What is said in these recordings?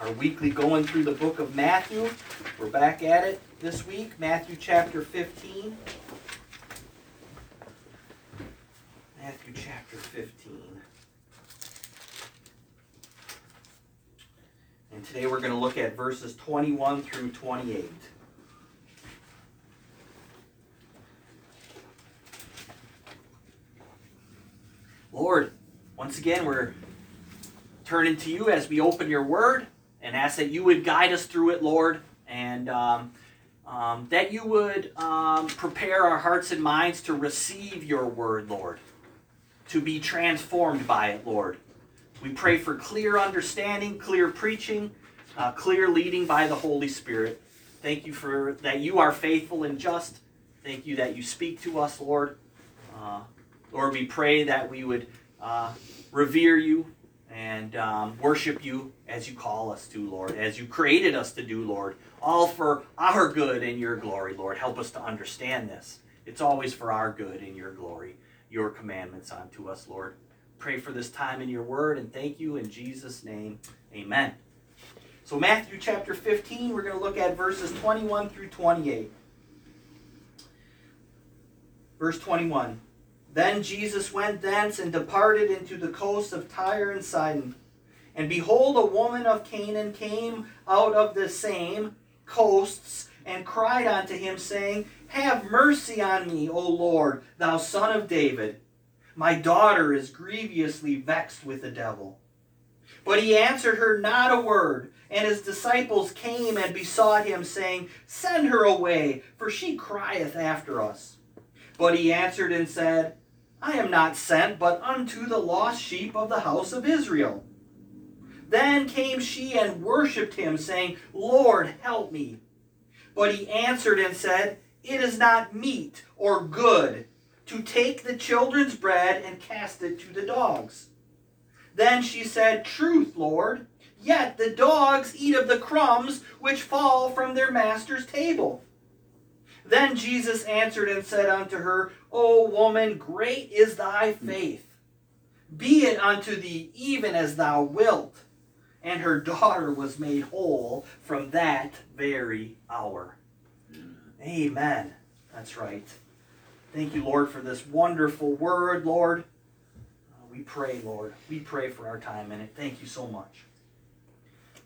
our weekly going through the book of Matthew. We're back at it this week, Matthew chapter 15. Matthew chapter 15. And today we're going to look at verses 21 through 28. Lord, once again, we're turning to you as we open your word and ask that you would guide us through it, Lord, and um, um, that you would um, prepare our hearts and minds to receive your word, Lord, to be transformed by it, Lord. We pray for clear understanding, clear preaching, uh, clear leading by the Holy Spirit. Thank you for that you are faithful and just. Thank you that you speak to us, Lord. Uh, Lord, we pray that we would uh, revere you and um, worship you as you call us to, Lord, as you created us to do, Lord, all for our good and your glory, Lord. Help us to understand this. It's always for our good and your glory, your commandments unto us, Lord. Pray for this time in your word and thank you in Jesus' name. Amen. So, Matthew chapter 15, we're going to look at verses 21 through 28. Verse 21. Then Jesus went thence and departed into the coast of Tyre and Sidon. And behold, a woman of Canaan came out of the same coasts and cried unto him, saying, Have mercy on me, O Lord, thou son of David. My daughter is grievously vexed with the devil. But he answered her not a word. And his disciples came and besought him, saying, Send her away, for she crieth after us. But he answered and said, I am not sent but unto the lost sheep of the house of Israel. Then came she and worshipped him, saying, Lord, help me. But he answered and said, It is not meet or good to take the children's bread and cast it to the dogs. Then she said, Truth, Lord, yet the dogs eat of the crumbs which fall from their master's table. Then Jesus answered and said unto her, O woman, great is thy hmm. faith. Be it unto thee even as thou wilt. And her daughter was made whole from that very hour. Hmm. Amen. That's right. Thank you, Lord, for this wonderful word, Lord. We pray, Lord. We pray for our time in it. Thank you so much.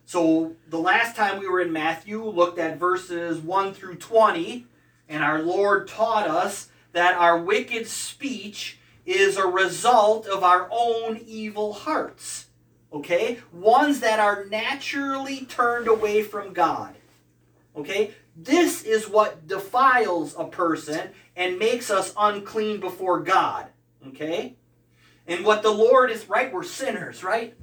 So, the last time we were in Matthew, looked at verses 1 through 20, and our Lord taught us that our wicked speech is a result of our own evil hearts. Okay? Ones that are naturally turned away from God. Okay? This is what defiles a person and makes us unclean before God. Okay? And what the Lord is, right? We're sinners, right?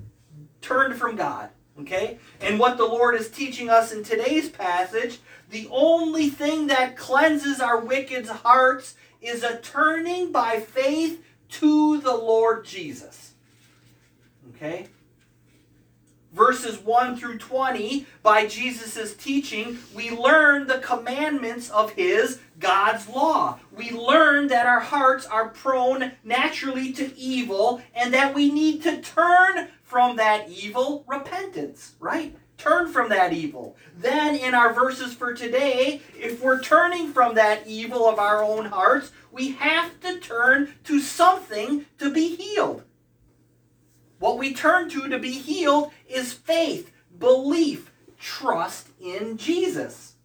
Turned from God. Okay? And what the Lord is teaching us in today's passage, the only thing that cleanses our wicked hearts is a turning by faith to the Lord Jesus. Okay? Verses 1 through 20, by Jesus' teaching, we learn the commandments of His, God's law. We learn that our hearts are prone naturally to evil and that we need to turn from that evil repentance, right? Turn from that evil. Then, in our verses for today, if we're turning from that evil of our own hearts, we have to turn to something to be healed. What we turn to to be healed is faith, belief, trust in Jesus.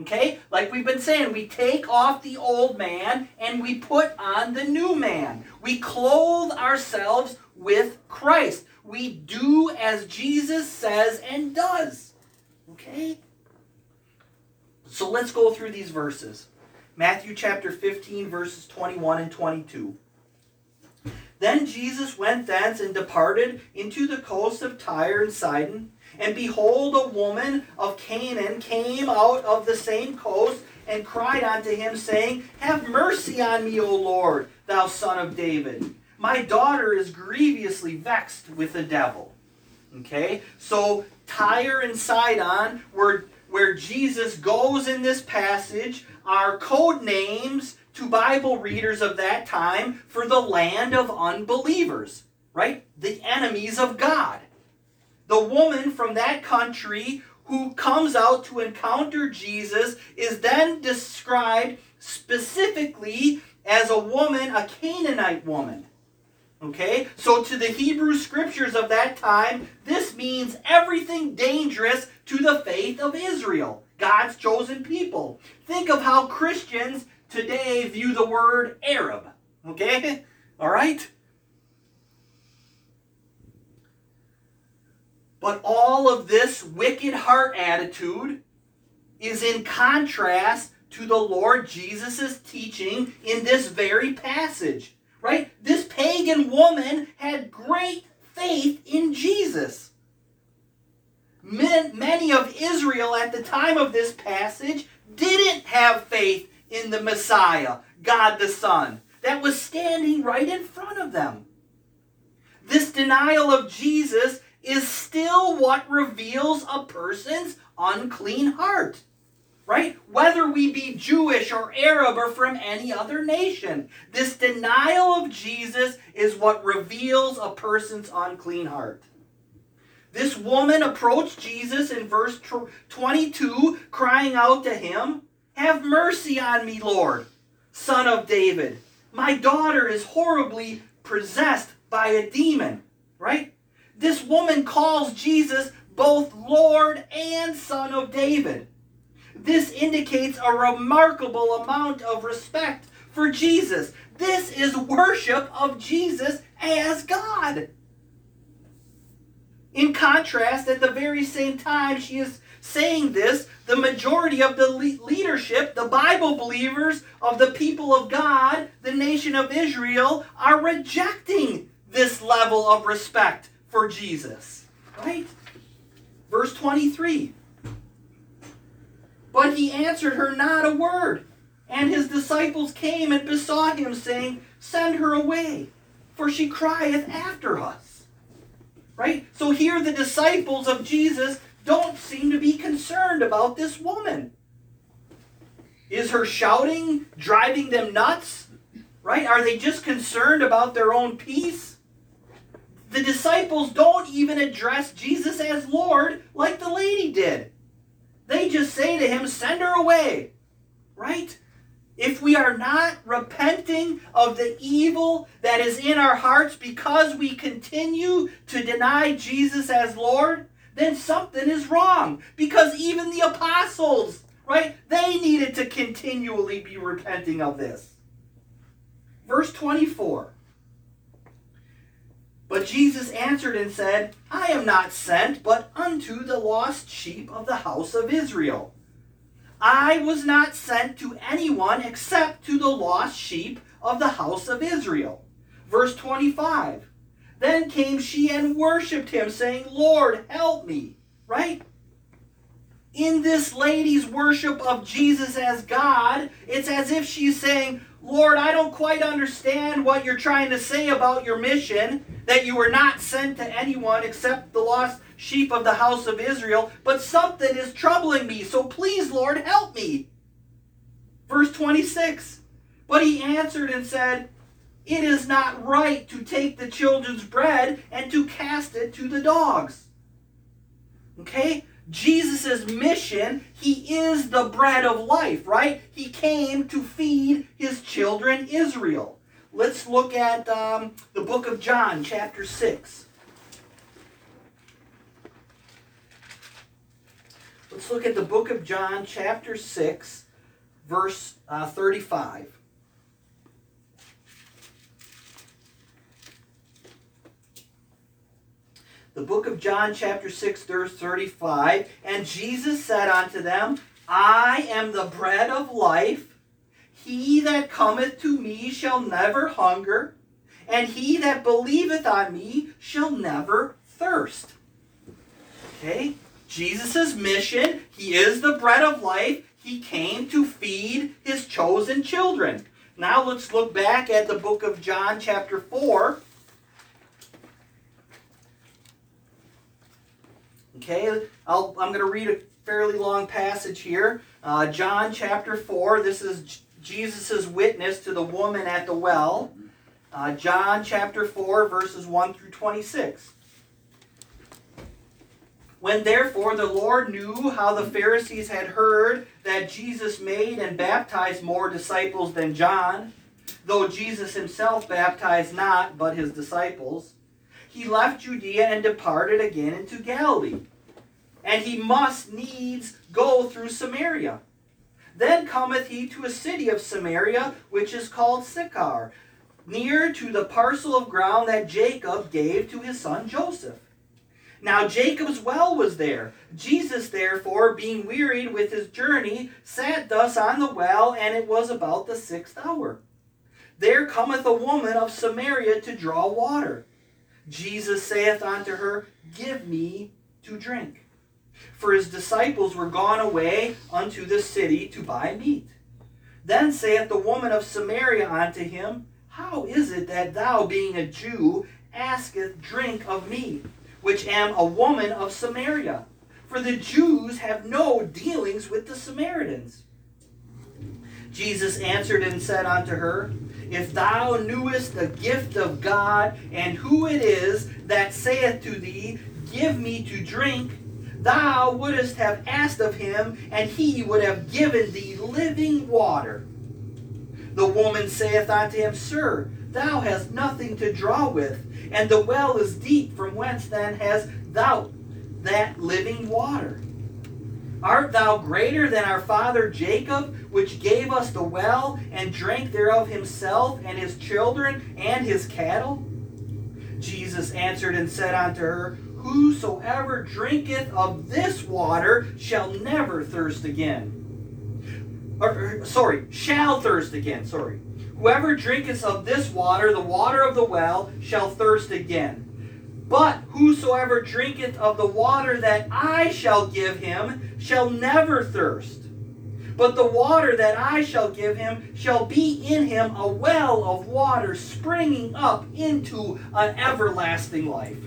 Okay? Like we've been saying, we take off the old man and we put on the new man. We clothe ourselves with Christ. We do as Jesus says and does. Okay? So let's go through these verses. Matthew chapter 15, verses 21 and 22. Then Jesus went thence and departed into the coast of Tyre and Sidon. And behold, a woman of Canaan came out of the same coast and cried unto him, saying, Have mercy on me, O Lord, thou son of David. My daughter is grievously vexed with the devil. Okay? So Tyre and Sidon, where, where Jesus goes in this passage, are code names to Bible readers of that time for the land of unbelievers, right? The enemies of God. The woman from that country who comes out to encounter Jesus is then described specifically as a woman, a Canaanite woman. Okay? So, to the Hebrew scriptures of that time, this means everything dangerous to the faith of Israel, God's chosen people. Think of how Christians today view the word Arab. Okay? All right? But all of this wicked heart attitude is in contrast to the Lord Jesus' teaching in this very passage. Right? This pagan woman had great faith in Jesus. Many of Israel at the time of this passage didn't have faith in the Messiah, God the Son, that was standing right in front of them. This denial of Jesus is still what reveals a person's unclean heart. Right? Whether we be Jewish or Arab or from any other nation, this denial of Jesus is what reveals a person's unclean heart. This woman approached Jesus in verse 22, crying out to him, Have mercy on me, Lord, son of David. My daughter is horribly possessed by a demon. Right? This woman calls Jesus both Lord and Son of David. This indicates a remarkable amount of respect for Jesus. This is worship of Jesus as God. In contrast, at the very same time she is saying this, the majority of the leadership, the Bible believers of the people of God, the nation of Israel, are rejecting this level of respect for Jesus. Right? Verse 23. But he answered her not a word. And his disciples came and besought him, saying, Send her away, for she crieth after us. Right? So here the disciples of Jesus don't seem to be concerned about this woman. Is her shouting driving them nuts? Right? Are they just concerned about their own peace? The disciples don't even address Jesus as Lord like the lady did. They just say to him, Send her away. Right? If we are not repenting of the evil that is in our hearts because we continue to deny Jesus as Lord, then something is wrong. Because even the apostles, right, they needed to continually be repenting of this. Verse 24. But Jesus answered and said, I am not sent but unto the lost sheep of the house of Israel. I was not sent to anyone except to the lost sheep of the house of Israel. Verse 25. Then came she and worshipped him, saying, Lord, help me. Right? In this lady's worship of Jesus as God, it's as if she's saying, Lord, I don't quite understand what you're trying to say about your mission, that you were not sent to anyone except the lost sheep of the house of Israel, but something is troubling me, so please, Lord, help me. Verse 26 But he answered and said, It is not right to take the children's bread and to cast it to the dogs. Okay? Jesus' mission, he is the bread of life, right? He came to feed his children Israel. Let's look at um, the book of John, chapter 6. Let's look at the book of John, chapter 6, verse uh, 35. The book of John, chapter 6, verse 35. And Jesus said unto them, I am the bread of life. He that cometh to me shall never hunger, and he that believeth on me shall never thirst. Okay? Jesus' mission, he is the bread of life. He came to feed his chosen children. Now let's look back at the book of John, chapter 4. Okay, i am going to read a fairly long passage here. Uh, John chapter 4, this is Jesus' witness to the woman at the well. Uh, John chapter 4, verses 1 through 26. When therefore the Lord knew how the Pharisees had heard that Jesus made and baptized more disciples than John, though Jesus himself baptized not, but his disciples, he left Judea and departed again into Galilee. And he must needs go through Samaria. Then cometh he to a city of Samaria, which is called Sychar, near to the parcel of ground that Jacob gave to his son Joseph. Now Jacob's well was there. Jesus, therefore, being wearied with his journey, sat thus on the well, and it was about the sixth hour. There cometh a woman of Samaria to draw water. Jesus saith unto her, Give me to drink. For his disciples were gone away unto the city to buy meat. Then saith the woman of Samaria unto him, How is it that thou, being a Jew, asketh drink of me? which am a woman of Samaria. For the Jews have no dealings with the Samaritans. Jesus answered and said unto her, If thou knewest the gift of God, and who it is that saith to thee, Give me to drink, thou wouldst have asked of him, and he would have given thee living water. The woman saith unto him, Sir, thou hast nothing to draw with and the well is deep, from whence then hast thou that living water? Art thou greater than our father Jacob, which gave us the well, and drank thereof himself, and his children, and his cattle? Jesus answered and said unto her, Whosoever drinketh of this water shall never thirst again. Or, er, sorry, shall thirst again, sorry. Whoever drinketh of this water, the water of the well, shall thirst again. But whosoever drinketh of the water that I shall give him shall never thirst. But the water that I shall give him shall be in him a well of water springing up into an everlasting life.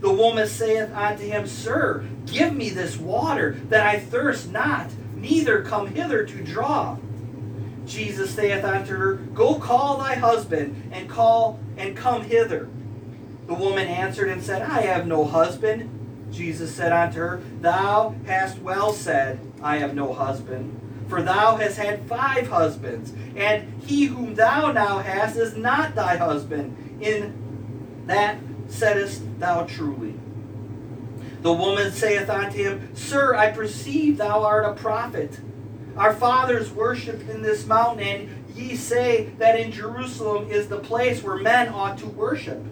The woman saith unto him, Sir, give me this water, that I thirst not, neither come hither to draw. Jesus saith unto her, Go call thy husband, and call and come hither. The woman answered and said, I have no husband. Jesus said unto her, Thou hast well said, I have no husband. For thou hast had five husbands, and he whom thou now hast is not thy husband. In that saidst thou truly. The woman saith unto him, Sir, I perceive thou art a prophet. Our fathers worshipped in this mountain, and ye say that in Jerusalem is the place where men ought to worship.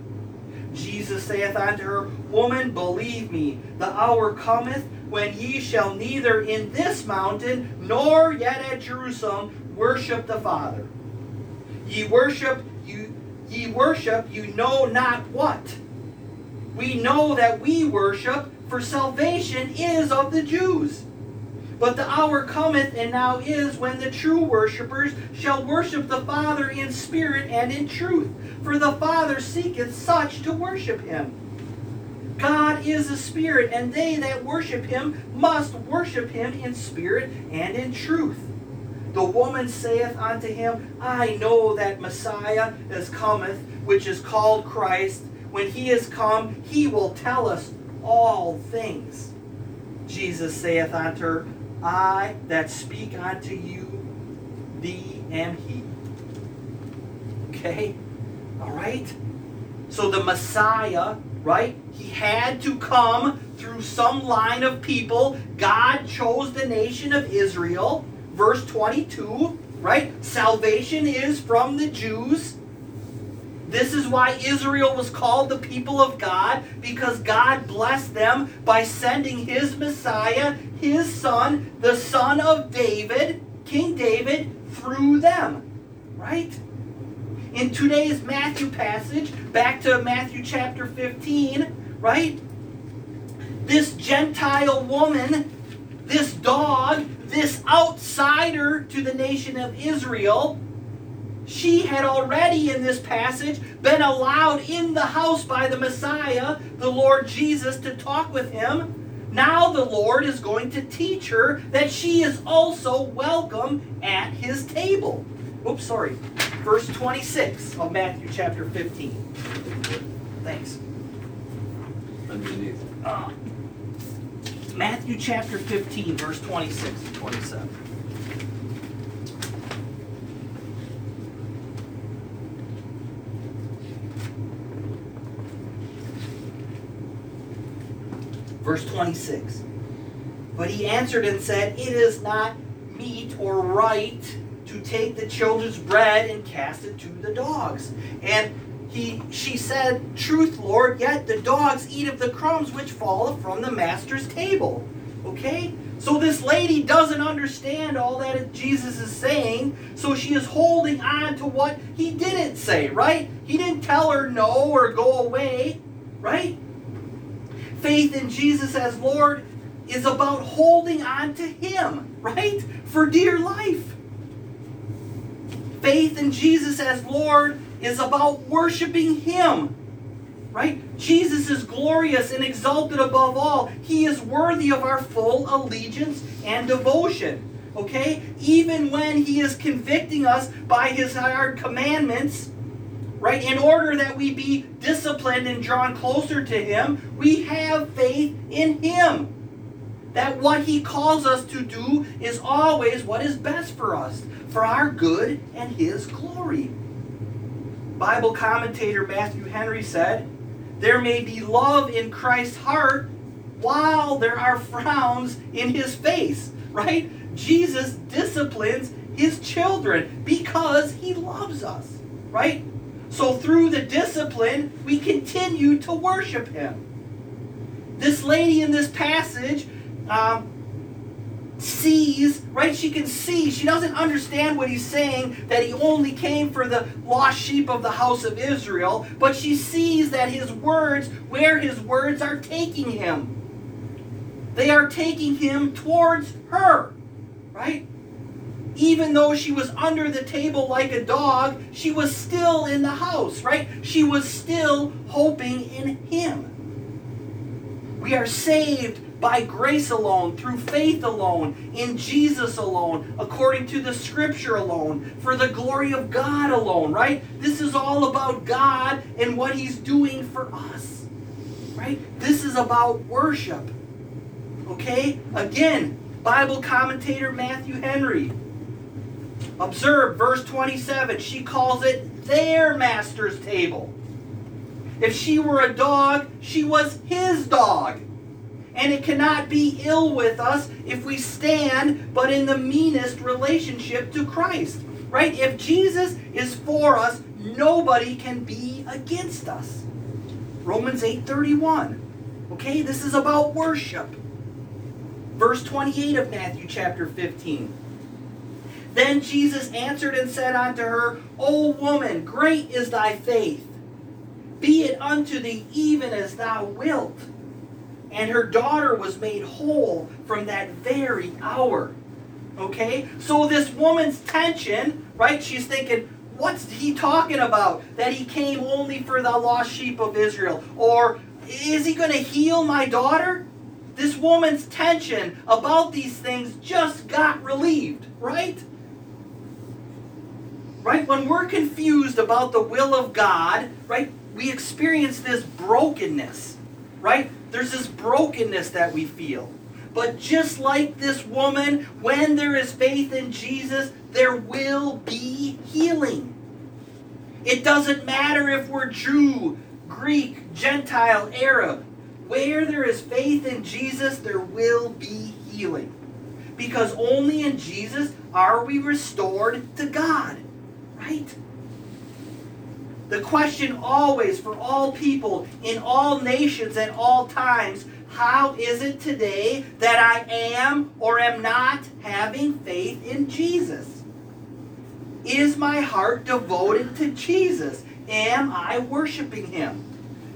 Jesus saith unto her, Woman, believe me, the hour cometh when ye shall neither in this mountain nor yet at Jerusalem worship the Father. Ye worship you ye worship you know not what. We know that we worship, for salvation is of the Jews. But the hour cometh, and now is, when the true worshippers shall worship the Father in spirit and in truth. For the Father seeketh such to worship him. God is a spirit, and they that worship him must worship him in spirit and in truth. The woman saith unto him, I know that Messiah is cometh, which is called Christ. When he is come, he will tell us all things. Jesus saith unto her, I that speak unto you, thee am he. Okay? All right? So the Messiah, right? He had to come through some line of people. God chose the nation of Israel. Verse 22, right? Salvation is from the Jews. This is why Israel was called the people of God, because God blessed them by sending his Messiah, his son, the son of David, King David, through them. Right? In today's Matthew passage, back to Matthew chapter 15, right? This Gentile woman, this dog, this outsider to the nation of Israel, she had already in this passage been allowed in the house by the Messiah, the Lord Jesus, to talk with him. Now the Lord is going to teach her that she is also welcome at his table. Oops, sorry. Verse 26 of Matthew chapter 15. Thanks. Underneath. Uh, Matthew chapter 15, verse 26 to 27. Verse 26. But he answered and said, It is not meet or right take the children's bread and cast it to the dogs. And he she said, Truth, Lord, yet the dogs eat of the crumbs which fall from the master's table. Okay? So this lady doesn't understand all that Jesus is saying, so she is holding on to what he didn't say, right? He didn't tell her no or go away, right? Faith in Jesus as Lord is about holding on to him, right? For dear life. Faith in Jesus as Lord is about worshiping him. Right? Jesus is glorious and exalted above all. He is worthy of our full allegiance and devotion. Okay? Even when he is convicting us by his hard commandments, right? In order that we be disciplined and drawn closer to him, we have faith in him. That what he calls us to do is always what is best for us, for our good and his glory. Bible commentator Matthew Henry said, There may be love in Christ's heart while there are frowns in his face, right? Jesus disciplines his children because he loves us, right? So through the discipline, we continue to worship him. This lady in this passage um, sees, right? She can see. She doesn't understand what he's saying, that he only came for the lost sheep of the house of Israel, but she sees that his words, where his words are taking him. They are taking him towards her, right? Even though she was under the table like a dog, she was still in the house, right? She was still hoping in him. We are saved by grace alone, through faith alone, in Jesus alone, according to the scripture alone, for the glory of God alone, right? This is all about God and what He's doing for us, right? This is about worship. Okay? Again, Bible commentator Matthew Henry. Observe verse 27. She calls it their master's table. If she were a dog, she was his dog and it cannot be ill with us if we stand but in the meanest relationship to Christ. Right? If Jesus is for us, nobody can be against us. Romans 8:31. Okay? This is about worship. Verse 28 of Matthew chapter 15. Then Jesus answered and said unto her, O woman, great is thy faith. Be it unto thee even as thou wilt and her daughter was made whole from that very hour. Okay? So this woman's tension, right? She's thinking, what's he talking about? That he came only for the lost sheep of Israel? Or is he going to heal my daughter? This woman's tension about these things just got relieved, right? Right? When we're confused about the will of God, right, we experience this brokenness, right? There's this brokenness that we feel. But just like this woman, when there is faith in Jesus, there will be healing. It doesn't matter if we're Jew, Greek, Gentile, Arab. Where there is faith in Jesus, there will be healing. Because only in Jesus are we restored to God. Right? The question always for all people in all nations and all times how is it today that I am or am not having faith in Jesus? Is my heart devoted to Jesus? Am I worshiping him?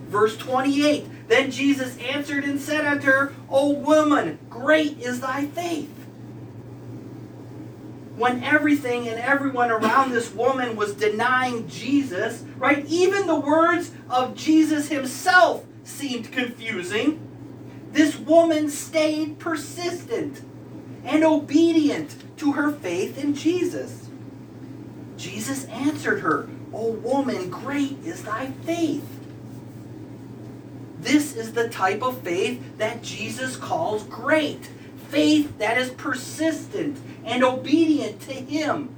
Verse 28 Then Jesus answered and said unto her, O woman, great is thy faith when everything and everyone around this woman was denying Jesus, right? Even the words of Jesus himself seemed confusing. This woman stayed persistent and obedient to her faith in Jesus. Jesus answered her, O woman, great is thy faith. This is the type of faith that Jesus calls great. Faith that is persistent and obedient to Him.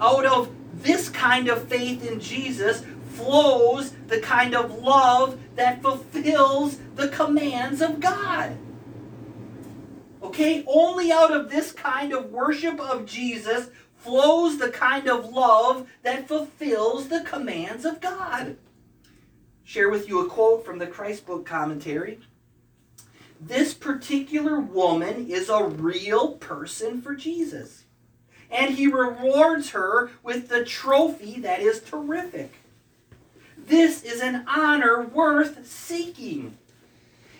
Out of this kind of faith in Jesus flows the kind of love that fulfills the commands of God. Okay? Only out of this kind of worship of Jesus flows the kind of love that fulfills the commands of God. Share with you a quote from the Christ Book commentary. This particular woman is a real person for Jesus. And he rewards her with the trophy that is terrific. This is an honor worth seeking.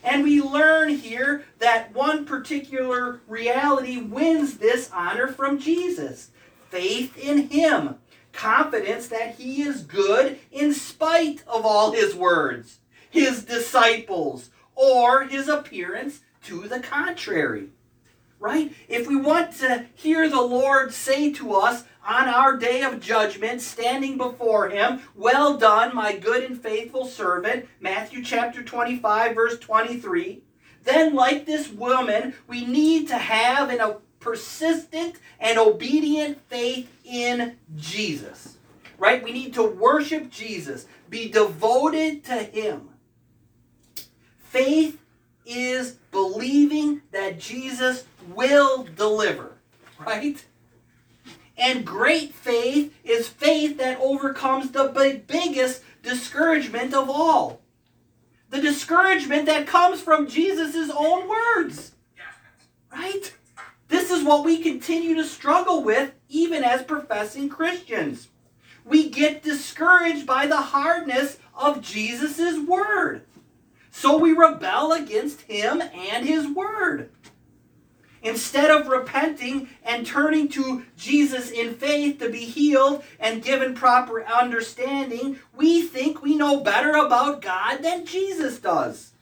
And we learn here that one particular reality wins this honor from Jesus faith in Him, confidence that He is good in spite of all His words, His disciples, or His appearance to the contrary. Right? If we want to hear the Lord say to us, on our day of judgment, standing before him, Well done, my good and faithful servant, Matthew chapter 25, verse 23. Then, like this woman, we need to have a persistent and obedient faith in Jesus. Right? We need to worship Jesus, be devoted to him. Faith is believing that Jesus will deliver. Right? And great faith is faith that overcomes the biggest discouragement of all. The discouragement that comes from Jesus' own words. Right? This is what we continue to struggle with even as professing Christians. We get discouraged by the hardness of Jesus' word. So we rebel against him and his word. Instead of repenting and turning to Jesus in faith to be healed and given proper understanding, we think we know better about God than Jesus does.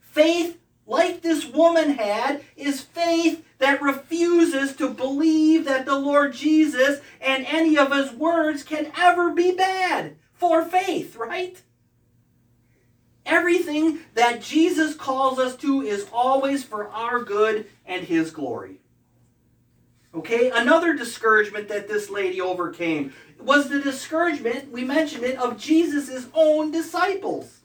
Faith, like this woman had, is faith that refuses to believe that the Lord Jesus and any of his words can ever be bad for faith, right? Everything that Jesus calls us to is always for our good and His glory. Okay, another discouragement that this lady overcame was the discouragement, we mentioned it, of Jesus' own disciples.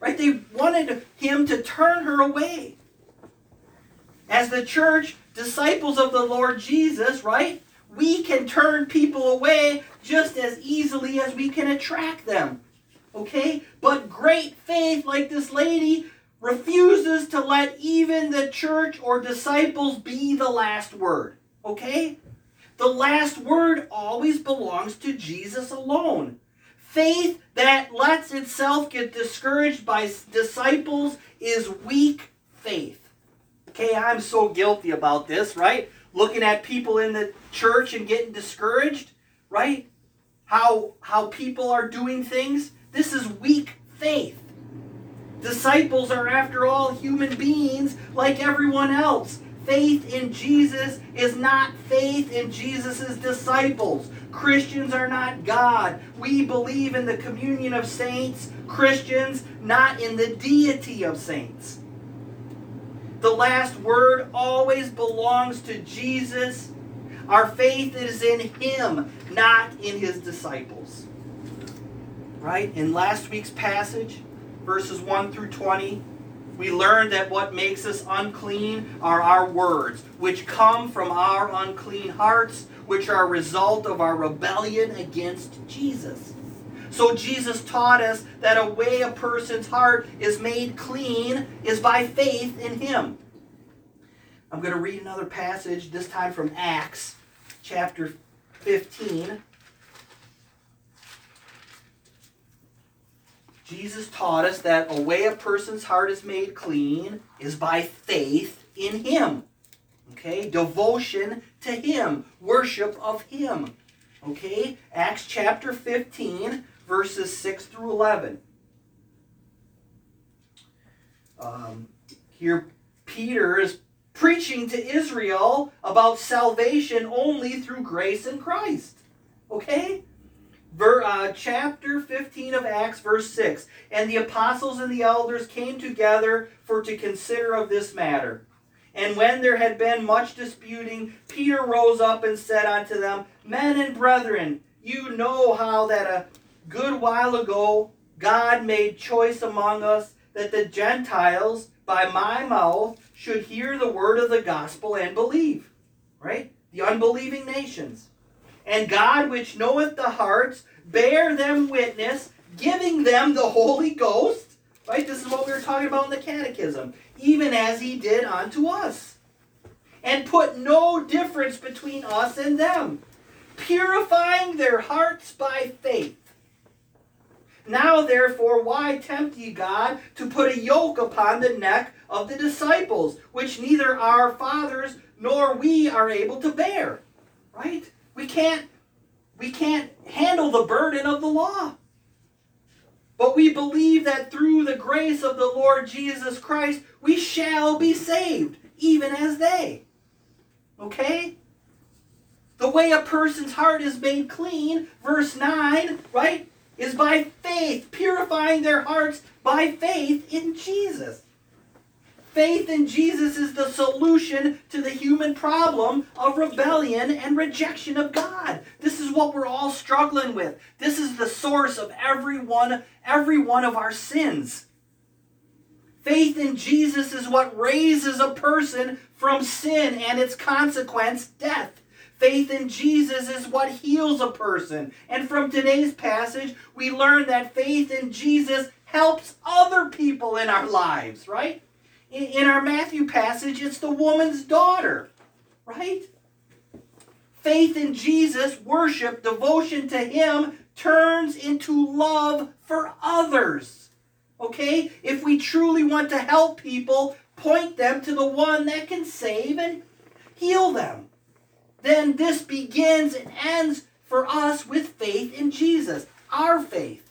Right? They wanted him to turn her away. As the church, disciples of the Lord Jesus, right? We can turn people away just as easily as we can attract them. Okay? But great faith, like this lady, refuses to let even the church or disciples be the last word. Okay? The last word always belongs to Jesus alone. Faith that lets itself get discouraged by disciples is weak faith. Okay, I'm so guilty about this, right? Looking at people in the church and getting discouraged, right? How how people are doing things. This is weak faith. Disciples are, after all, human beings like everyone else. Faith in Jesus is not faith in Jesus' disciples. Christians are not God. We believe in the communion of saints, Christians, not in the deity of saints. The last word always belongs to Jesus. Our faith is in Him, not in His disciples right? In last week's passage, verses 1 through 20, we learned that what makes us unclean are our words, which come from our unclean hearts, which are a result of our rebellion against Jesus. So Jesus taught us that a way a person's heart is made clean is by faith in him. I'm going to read another passage, this time from Acts chapter 15. Jesus taught us that a way a person's heart is made clean is by faith in Him. Okay? Devotion to Him, worship of Him. Okay? Acts chapter 15, verses 6 through 11. Um, here, Peter is preaching to Israel about salvation only through grace in Christ. Okay? Ver, uh, chapter 15 of Acts, verse 6. And the apostles and the elders came together for to consider of this matter. And when there had been much disputing, Peter rose up and said unto them, Men and brethren, you know how that a good while ago God made choice among us that the Gentiles by my mouth should hear the word of the gospel and believe. Right? The unbelieving nations. And God, which knoweth the hearts, bear them witness, giving them the Holy Ghost. Right? This is what we were talking about in the catechism. Even as he did unto us. And put no difference between us and them, purifying their hearts by faith. Now, therefore, why tempt ye God to put a yoke upon the neck of the disciples, which neither our fathers nor we are able to bear? Right? We can't we can't handle the burden of the law. But we believe that through the grace of the Lord Jesus Christ, we shall be saved, even as they. Okay? The way a person's heart is made clean, verse 9, right? is by faith, purifying their hearts by faith in Jesus. Faith in Jesus is the solution to the human problem of rebellion and rejection of God. This is what we're all struggling with. This is the source of every one, every one of our sins. Faith in Jesus is what raises a person from sin and its consequence, death. Faith in Jesus is what heals a person. And from today's passage, we learn that faith in Jesus helps other people in our lives, right? In, our Matthew passage, it's the woman's daughter, right? Faith in Jesus, worship, devotion to Him turns into love for others. Okay? If we truly want to help people, point them to the one that can save and heal them then this begins and ends for us with faith in Jesus, our faith.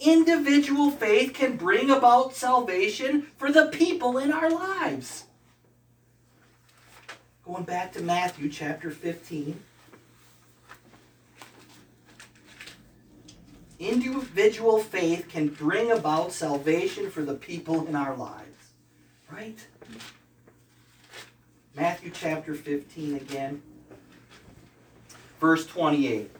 Individual faith can bring about salvation for the people in our lives. Going back to Matthew chapter 15. Individual faith can bring about salvation for the people in our lives. Right? Matthew chapter 15 again, verse 28.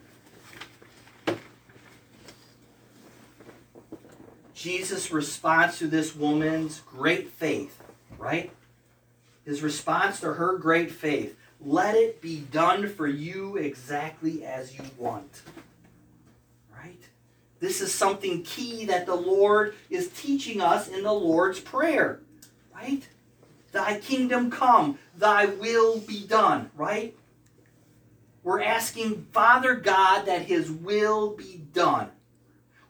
Jesus' response to this woman's great faith, right? His response to her great faith let it be done for you exactly as you want. Right? This is something key that the Lord is teaching us in the Lord's Prayer. Right? Thy kingdom come, thy will be done, right? We're asking Father God that his will be done.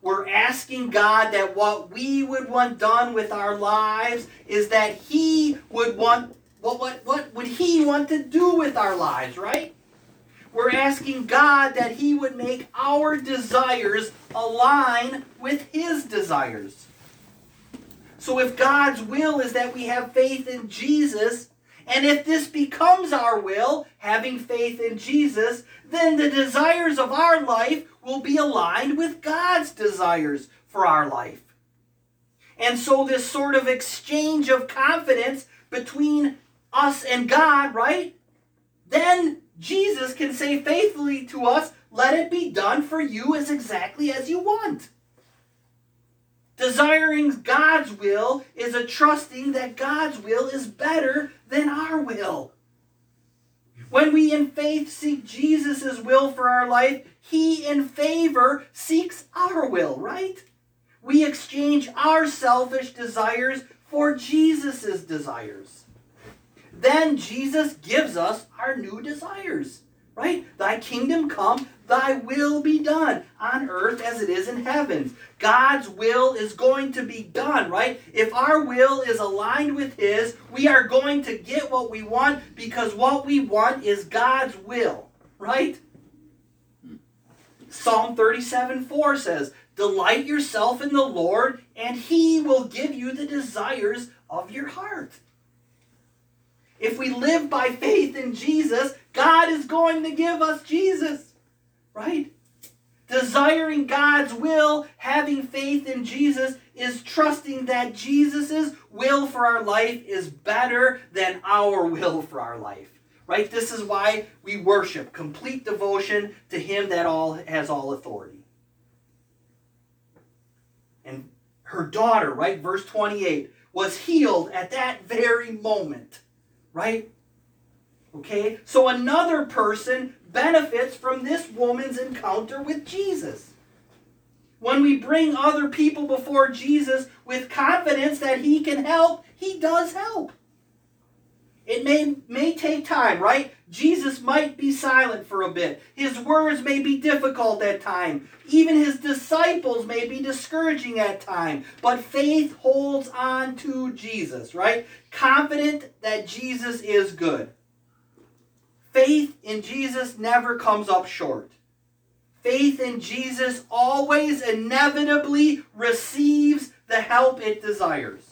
We're asking God that what we would want done with our lives is that he would want what what what would he want to do with our lives, right? We're asking God that he would make our desires align with his desires. So if God's will is that we have faith in Jesus, and if this becomes our will, having faith in Jesus, then the desires of our life will be aligned with God's desires for our life. And so, this sort of exchange of confidence between us and God, right? Then Jesus can say faithfully to us, Let it be done for you as exactly as you want. Desiring God's will is a trusting that God's will is better than our will. When we in faith seek Jesus' will for our life, he in favor seeks our will, right? We exchange our selfish desires for Jesus' desires. Then Jesus gives us our new desires right? Thy kingdom come, thy will be done on earth as it is in heaven. God's will is going to be done, right? If our will is aligned with his, we are going to get what we want because what we want is God's will, right? Psalm 37 4 says, Delight yourself in the Lord, and he will give you the desires of your heart. If we live by faith in Jesus, God is going to give us Jesus. right? Desiring God's will, having faith in Jesus, is trusting that Jesus' will for our life is better than our will for our life. Right? This is why we worship, complete devotion to Him that all has all authority. And her daughter, right, verse 28, was healed at that very moment. Right? Okay? So another person benefits from this woman's encounter with Jesus. When we bring other people before Jesus with confidence that he can help, he does help. It may, may take time, right? Jesus might be silent for a bit. His words may be difficult at time. Even his disciples may be discouraging at time. But faith holds on to Jesus, right? Confident that Jesus is good. Faith in Jesus never comes up short. Faith in Jesus always inevitably receives the help it desires.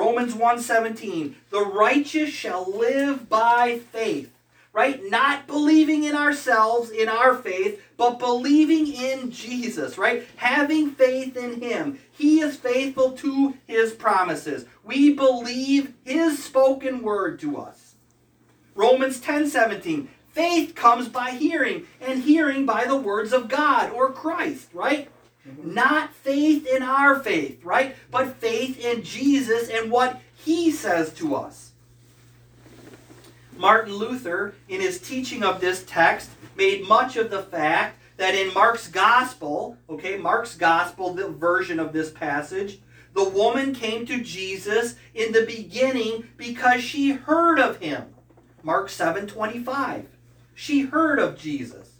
Romans 1:17 The righteous shall live by faith. Right? Not believing in ourselves, in our faith, but believing in Jesus, right? Having faith in him. He is faithful to his promises. We believe his spoken word to us. Romans 10:17 Faith comes by hearing, and hearing by the words of God or Christ, right? Not faith in our faith, right? But faith in Jesus and what he says to us. Martin Luther, in his teaching of this text, made much of the fact that in Mark's gospel, okay, Mark's gospel, the version of this passage, the woman came to Jesus in the beginning because she heard of him. Mark 7 25. She heard of Jesus.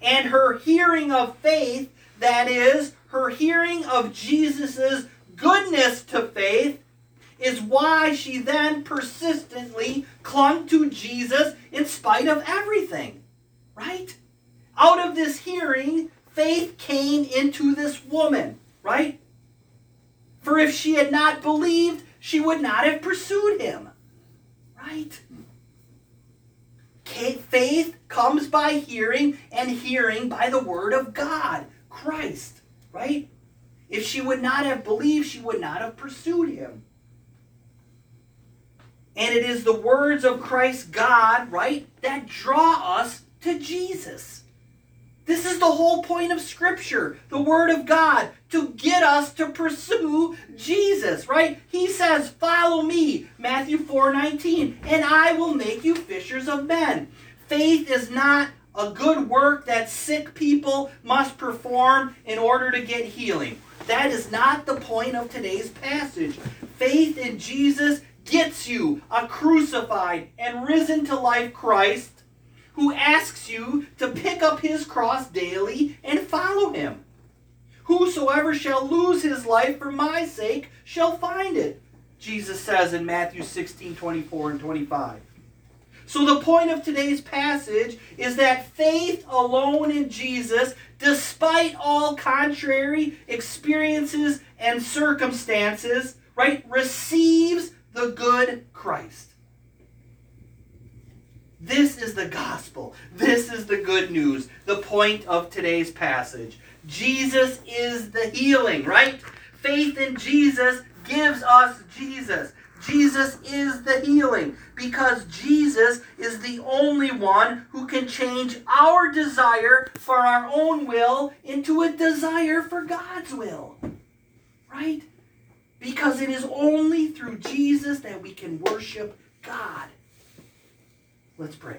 And her hearing of faith that is, her hearing of Jesus' goodness to faith is why she then persistently clung to Jesus in spite of everything. Right? Out of this hearing, faith came into this woman. Right? For if she had not believed, she would not have pursued him. Right? Faith comes by hearing, and hearing by the word of God. Christ, right? If she would not have believed, she would not have pursued him. And it is the words of Christ God, right, that draw us to Jesus. This is the whole point of Scripture, the Word of God, to get us to pursue Jesus, right? He says, Follow me, Matthew 4 19, and I will make you fishers of men. Faith is not a good work that sick people must perform in order to get healing. That is not the point of today's passage. Faith in Jesus gets you a crucified and risen to life Christ who asks you to pick up his cross daily and follow him. Whosoever shall lose his life for my sake shall find it, Jesus says in Matthew 16 24 and 25. So, the point of today's passage is that faith alone in Jesus, despite all contrary experiences and circumstances, right, receives the good Christ. This is the gospel. This is the good news. The point of today's passage. Jesus is the healing, right? Faith in Jesus gives us Jesus. Jesus is the healing because Jesus is the only one who can change our desire for our own will into a desire for God's will. Right? Because it is only through Jesus that we can worship God. Let's pray.